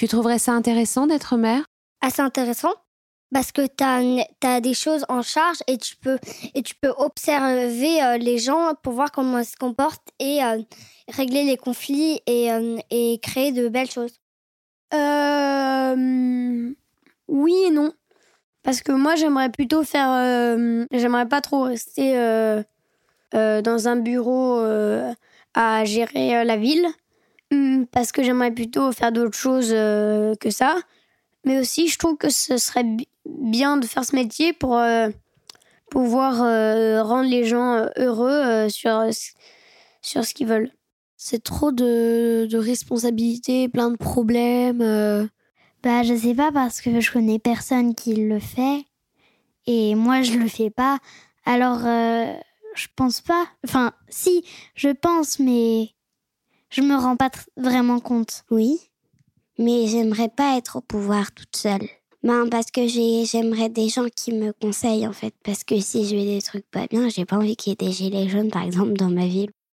Tu trouverais ça intéressant d'être maire Assez intéressant parce que tu as, des choses en charge et tu peux, et tu peux observer euh, les gens pour voir comment ils se comportent et euh, régler les conflits et, euh, et, créer de belles choses. oui et non. Parce que moi, j'aimerais plutôt faire. j'aimerais pas trop rester dans un bureau à gérer la ville. Hmm, parce que j'aimerais plutôt faire d'autres choses que ça. Mais aussi, je trouve que ce serait bien de faire ce métier pour euh, pouvoir euh, rendre les gens euh, heureux sur, sur ce qu'ils veulent. C'est trop de, de responsabilités, plein de problèmes. Bah, je sais pas parce que je connais personne qui le fait et moi je le fais pas. Alors, je pense pas. Enfin, si, je pense, mais je me rends pas vraiment compte. Oui, mais j'aimerais pas être au pouvoir toute seule. Ben, parce que j'aimerais des gens qui me conseillent, en fait. Parce que si je fais des trucs pas bien, j'ai pas envie qu'il y ait des gilets jaunes, par exemple, dans ma ville